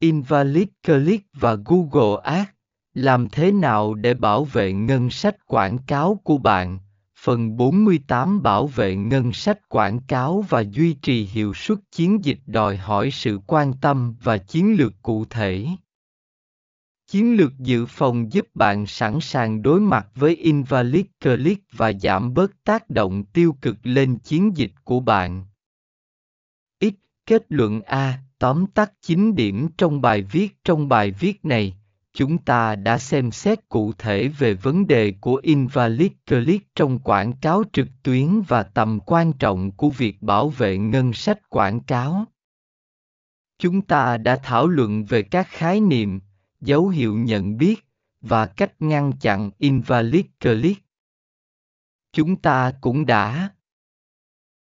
Invalid Click và Google Ads. Làm thế nào để bảo vệ ngân sách quảng cáo của bạn? Phần 48 Bảo vệ ngân sách quảng cáo và duy trì hiệu suất chiến dịch đòi hỏi sự quan tâm và chiến lược cụ thể. Chiến lược dự phòng giúp bạn sẵn sàng đối mặt với invalid click và giảm bớt tác động tiêu cực lên chiến dịch của bạn. X. Kết luận A. Tóm tắt 9 điểm trong bài viết Trong bài viết này, chúng ta đã xem xét cụ thể về vấn đề của invalid click trong quảng cáo trực tuyến và tầm quan trọng của việc bảo vệ ngân sách quảng cáo. Chúng ta đã thảo luận về các khái niệm, dấu hiệu nhận biết và cách ngăn chặn invalid click. Chúng ta cũng đã